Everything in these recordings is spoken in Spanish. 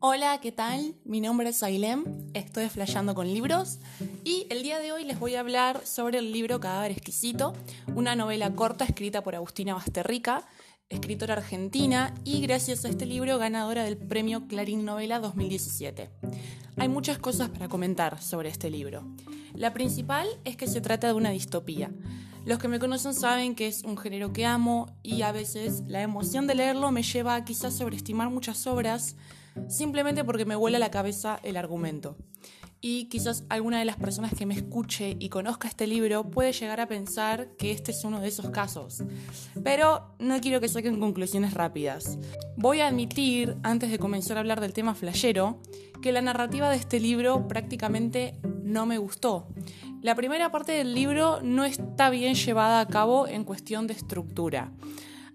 Hola, ¿qué tal? Mi nombre es Ailem, estoy flasheando con libros y el día de hoy les voy a hablar sobre el libro Cadáver Exquisito, una novela corta escrita por Agustina Basterrica, escritora argentina y gracias a este libro ganadora del premio Clarín Novela 2017. Hay muchas cosas para comentar sobre este libro. La principal es que se trata de una distopía. Los que me conocen saben que es un género que amo y a veces la emoción de leerlo me lleva a quizás sobreestimar muchas obras simplemente porque me vuela la cabeza el argumento. Y quizás alguna de las personas que me escuche y conozca este libro puede llegar a pensar que este es uno de esos casos. Pero no quiero que saquen conclusiones rápidas. Voy a admitir, antes de comenzar a hablar del tema flashero, que la narrativa de este libro prácticamente no me gustó. La primera parte del libro no está bien llevada a cabo en cuestión de estructura.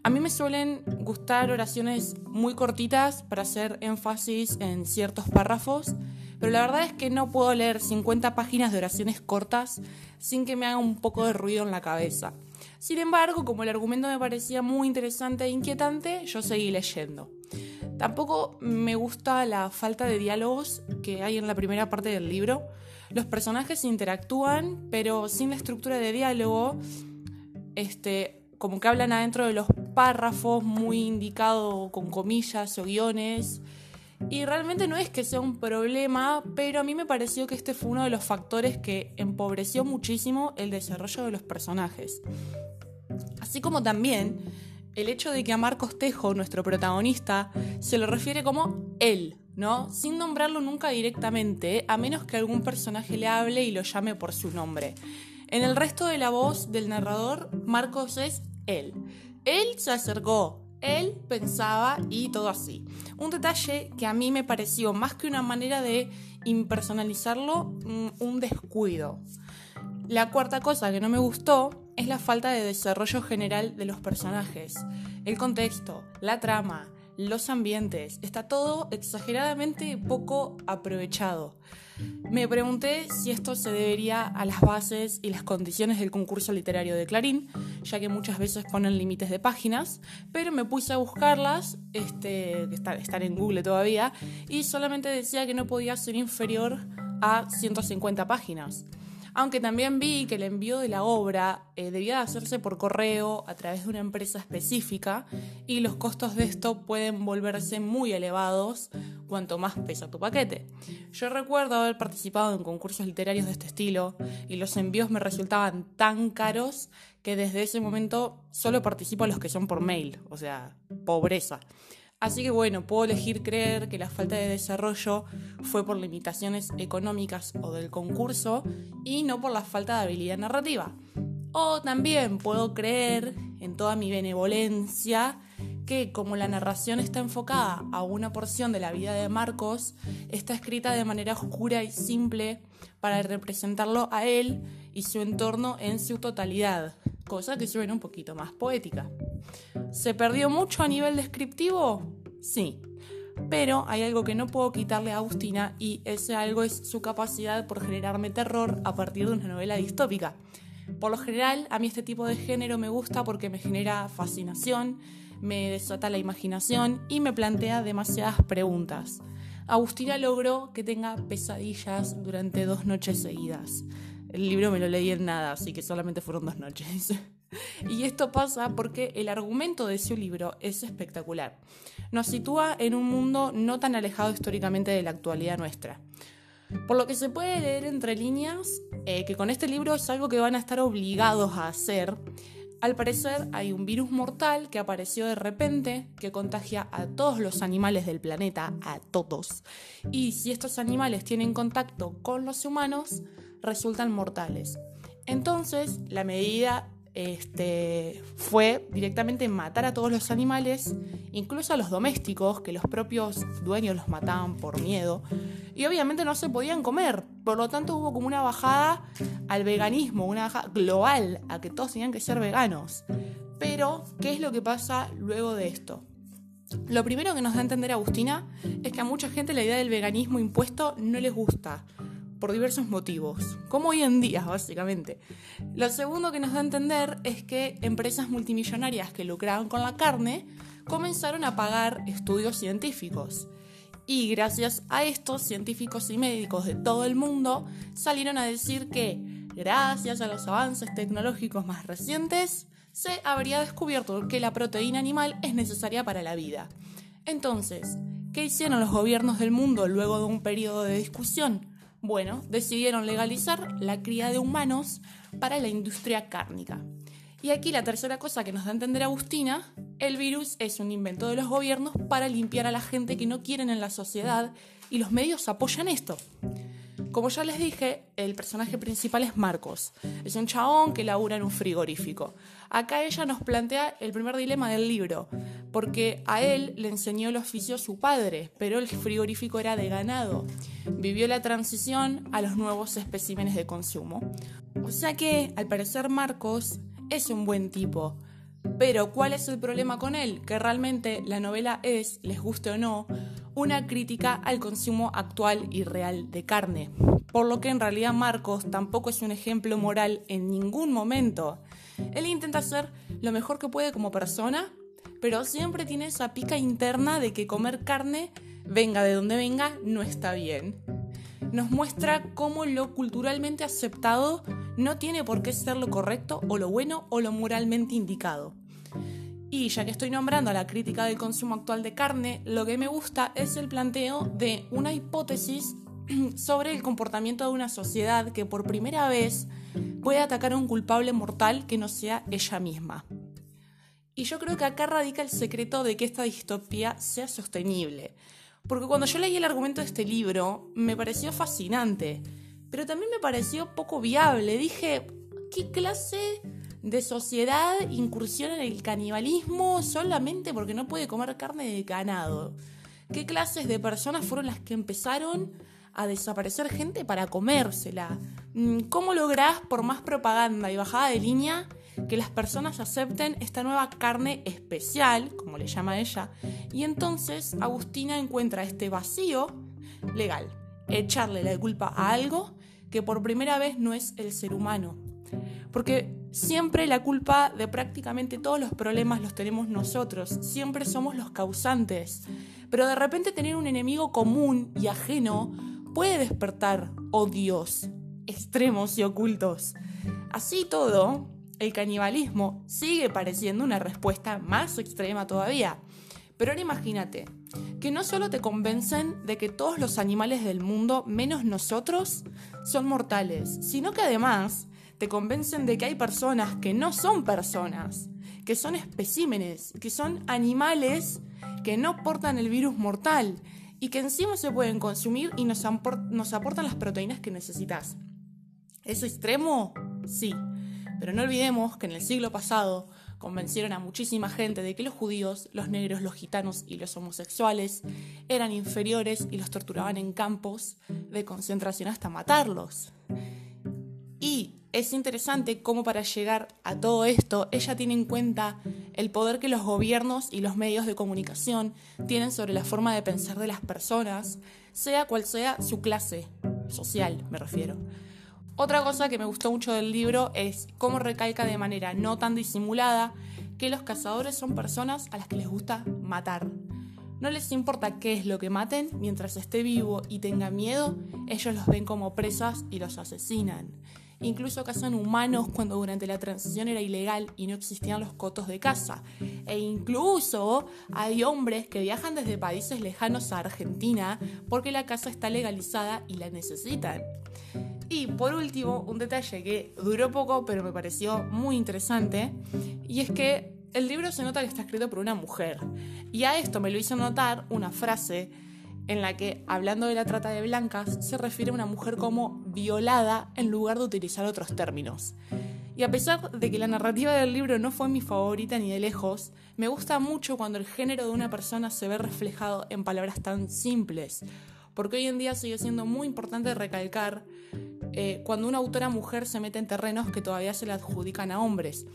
A mí me suelen gustar oraciones muy cortitas para hacer énfasis en ciertos párrafos, pero la verdad es que no puedo leer 50 páginas de oraciones cortas sin que me haga un poco de ruido en la cabeza. Sin embargo, como el argumento me parecía muy interesante e inquietante, yo seguí leyendo. Tampoco me gusta la falta de diálogos que hay en la primera parte del libro. Los personajes interactúan, pero sin la estructura de diálogo, este, como que hablan adentro de los párrafos, muy indicado con comillas o guiones. Y realmente no es que sea un problema, pero a mí me pareció que este fue uno de los factores que empobreció muchísimo el desarrollo de los personajes. Así como también el hecho de que a Marcos Tejo, nuestro protagonista, se lo refiere como él, ¿no? Sin nombrarlo nunca directamente, a menos que algún personaje le hable y lo llame por su nombre. En el resto de la voz del narrador, Marcos es él. Él se acercó, él pensaba y todo así. Un detalle que a mí me pareció más que una manera de impersonalizarlo, mm, un descuido. La cuarta cosa que no me gustó es la falta de desarrollo general de los personajes. El contexto, la trama, los ambientes, está todo exageradamente poco aprovechado. Me pregunté si esto se debería a las bases y las condiciones del concurso literario de Clarín, ya que muchas veces ponen límites de páginas, pero me puse a buscarlas, este, que están en Google todavía, y solamente decía que no podía ser inferior a 150 páginas aunque también vi que el envío de la obra eh, debía hacerse por correo a través de una empresa específica y los costos de esto pueden volverse muy elevados cuanto más pesa tu paquete. Yo recuerdo haber participado en concursos literarios de este estilo y los envíos me resultaban tan caros que desde ese momento solo participo a los que son por mail, o sea, pobreza. Así que bueno, puedo elegir creer que la falta de desarrollo fue por limitaciones económicas o del concurso y no por la falta de habilidad narrativa. O también puedo creer, en toda mi benevolencia, que como la narración está enfocada a una porción de la vida de Marcos, está escrita de manera oscura y simple para representarlo a él y su entorno en su totalidad, cosa que suena un poquito más poética. ¿Se perdió mucho a nivel descriptivo? Sí. Pero hay algo que no puedo quitarle a Agustina y ese algo es su capacidad por generarme terror a partir de una novela distópica. Por lo general, a mí este tipo de género me gusta porque me genera fascinación, me desata la imaginación y me plantea demasiadas preguntas. Agustina logró que tenga pesadillas durante dos noches seguidas. El libro me lo leí en nada, así que solamente fueron dos noches. Y esto pasa porque el argumento de su libro es espectacular. Nos sitúa en un mundo no tan alejado históricamente de la actualidad nuestra. Por lo que se puede leer entre líneas eh, que con este libro es algo que van a estar obligados a hacer. Al parecer hay un virus mortal que apareció de repente, que contagia a todos los animales del planeta, a todos. Y si estos animales tienen contacto con los humanos, resultan mortales. Entonces, la medida este, fue directamente matar a todos los animales, incluso a los domésticos, que los propios dueños los mataban por miedo, y obviamente no se podían comer, por lo tanto hubo como una bajada al veganismo, una bajada global, a que todos tenían que ser veganos. Pero, ¿qué es lo que pasa luego de esto? Lo primero que nos da a entender Agustina es que a mucha gente la idea del veganismo impuesto no les gusta por diversos motivos, como hoy en día básicamente. Lo segundo que nos da a entender es que empresas multimillonarias que lucraban con la carne comenzaron a pagar estudios científicos. Y gracias a esto, científicos y médicos de todo el mundo salieron a decir que, gracias a los avances tecnológicos más recientes, se habría descubierto que la proteína animal es necesaria para la vida. Entonces, ¿qué hicieron los gobiernos del mundo luego de un periodo de discusión? Bueno, decidieron legalizar la cría de humanos para la industria cárnica. Y aquí la tercera cosa que nos da a entender Agustina, el virus es un invento de los gobiernos para limpiar a la gente que no quieren en la sociedad y los medios apoyan esto. Como ya les dije, el personaje principal es Marcos. Es un chabón que labura en un frigorífico. Acá ella nos plantea el primer dilema del libro, porque a él le enseñó el oficio su padre, pero el frigorífico era de ganado. Vivió la transición a los nuevos especímenes de consumo. O sea que, al parecer, Marcos es un buen tipo. Pero, ¿cuál es el problema con él? Que realmente la novela es, les guste o no, una crítica al consumo actual y real de carne. Por lo que en realidad Marcos tampoco es un ejemplo moral en ningún momento. Él intenta ser lo mejor que puede como persona, pero siempre tiene esa pica interna de que comer carne, venga de donde venga, no está bien. Nos muestra cómo lo culturalmente aceptado no tiene por qué ser lo correcto o lo bueno o lo moralmente indicado. Y ya que estoy nombrando a la crítica del consumo actual de carne, lo que me gusta es el planteo de una hipótesis sobre el comportamiento de una sociedad que por primera vez puede atacar a un culpable mortal que no sea ella misma. Y yo creo que acá radica el secreto de que esta distopía sea sostenible. Porque cuando yo leí el argumento de este libro, me pareció fascinante, pero también me pareció poco viable. Dije, ¿qué clase de sociedad incursiona en el canibalismo solamente porque no puede comer carne de ganado. ¿Qué clases de personas fueron las que empezaron a desaparecer gente para comérsela? Mm, ¿Cómo lográs, por más propaganda y bajada de línea, que las personas acepten esta nueva carne especial, como le llama ella? Y entonces Agustina encuentra este vacío legal, echarle la culpa a algo que por primera vez no es el ser humano. Porque siempre la culpa de prácticamente todos los problemas los tenemos nosotros, siempre somos los causantes. Pero de repente tener un enemigo común y ajeno puede despertar odios extremos y ocultos. Así todo, el canibalismo sigue pareciendo una respuesta más extrema todavía. Pero ahora imagínate que no solo te convencen de que todos los animales del mundo, menos nosotros, son mortales, sino que además te convencen de que hay personas que no son personas, que son especímenes, que son animales que no portan el virus mortal y que encima se pueden consumir y nos, nos aportan las proteínas que necesitas. ¿Eso extremo? Sí. Pero no olvidemos que en el siglo pasado convencieron a muchísima gente de que los judíos, los negros, los gitanos y los homosexuales eran inferiores y los torturaban en campos de concentración hasta matarlos. Y es interesante cómo para llegar a todo esto ella tiene en cuenta el poder que los gobiernos y los medios de comunicación tienen sobre la forma de pensar de las personas, sea cual sea su clase social, me refiero. Otra cosa que me gustó mucho del libro es cómo recalca de manera no tan disimulada que los cazadores son personas a las que les gusta matar. No les importa qué es lo que maten, mientras esté vivo y tenga miedo, ellos los ven como presas y los asesinan. Incluso cazan humanos cuando durante la transición era ilegal y no existían los cotos de caza. E incluso hay hombres que viajan desde países lejanos a Argentina porque la caza está legalizada y la necesitan. Y por último, un detalle que duró poco pero me pareció muy interesante, y es que el libro se nota que está escrito por una mujer. Y a esto me lo hizo notar una frase en la que, hablando de la trata de blancas, se refiere a una mujer como violada en lugar de utilizar otros términos. Y a pesar de que la narrativa del libro no fue mi favorita ni de lejos, me gusta mucho cuando el género de una persona se ve reflejado en palabras tan simples, porque hoy en día sigue siendo muy importante recalcar eh, cuando una autora mujer se mete en terrenos que todavía se le adjudican a hombres.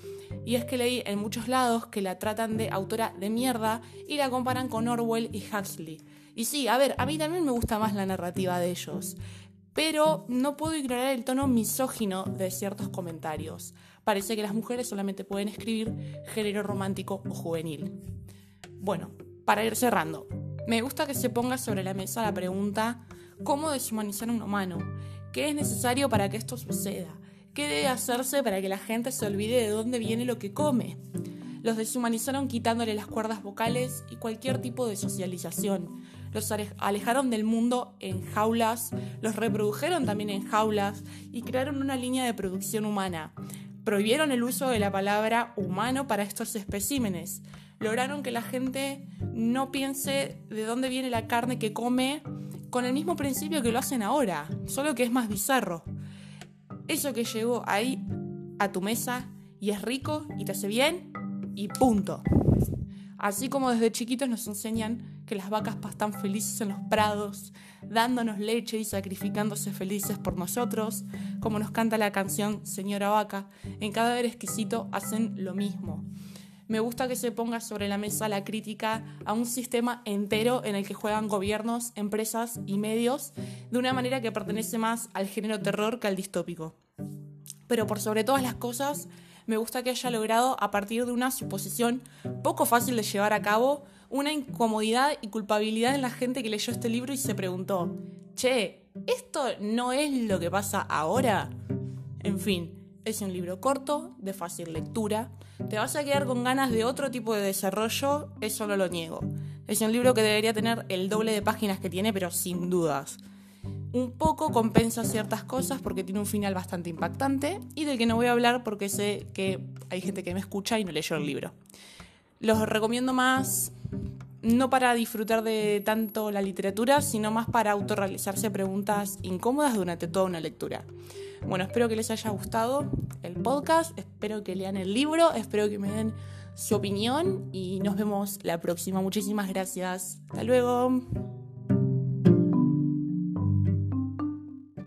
Y es que leí en muchos lados que la tratan de autora de mierda y la comparan con Orwell y Huxley. Y sí, a ver, a mí también me gusta más la narrativa de ellos, pero no puedo ignorar el tono misógino de ciertos comentarios. Parece que las mujeres solamente pueden escribir género romántico o juvenil. Bueno, para ir cerrando, Me gusta que se ponga sobre la mesa la pregunta, ¿cómo deshumanizar a un humano? ¿Qué es necesario para que esto suceda? ¿Qué debe hacerse para que la gente se olvide de dónde viene lo que come? Los deshumanizaron quitándole las cuerdas vocales y cualquier tipo de socialización. Los alejaron del mundo en jaulas, los reprodujeron también en jaulas y crearon una línea de producción humana. Prohibieron el uso de la palabra humano para estos especímenes. Lograron que la gente no piense de dónde viene la carne que come con el mismo principio que lo hacen ahora, solo que es más bizarro. Eso que llegó ahí a tu mesa y es rico y te hace bien y punto. Así como desde chiquitos nos enseñan que las vacas pastan felices en los prados, dándonos leche y sacrificándose felices por nosotros, como nos canta la canción Señora Vaca, en cada ver exquisito hacen lo mismo. Me gusta que se ponga sobre la mesa la crítica a un sistema entero en el que juegan gobiernos, empresas y medios de una manera que pertenece más al género terror que al distópico. Pero por sobre todas las cosas, me gusta que haya logrado, a partir de una suposición poco fácil de llevar a cabo, una incomodidad y culpabilidad en la gente que leyó este libro y se preguntó, che, ¿esto no es lo que pasa ahora? En fin, es un libro corto, de fácil lectura. ¿Te vas a quedar con ganas de otro tipo de desarrollo? Eso no lo niego. Es un libro que debería tener el doble de páginas que tiene, pero sin dudas un poco compensa ciertas cosas porque tiene un final bastante impactante y del que no voy a hablar porque sé que hay gente que me escucha y no leyó el libro. Los recomiendo más no para disfrutar de tanto la literatura, sino más para autorrealizarse preguntas incómodas durante toda una lectura. Bueno, espero que les haya gustado el podcast, espero que lean el libro, espero que me den su opinión y nos vemos la próxima. Muchísimas gracias. Hasta luego.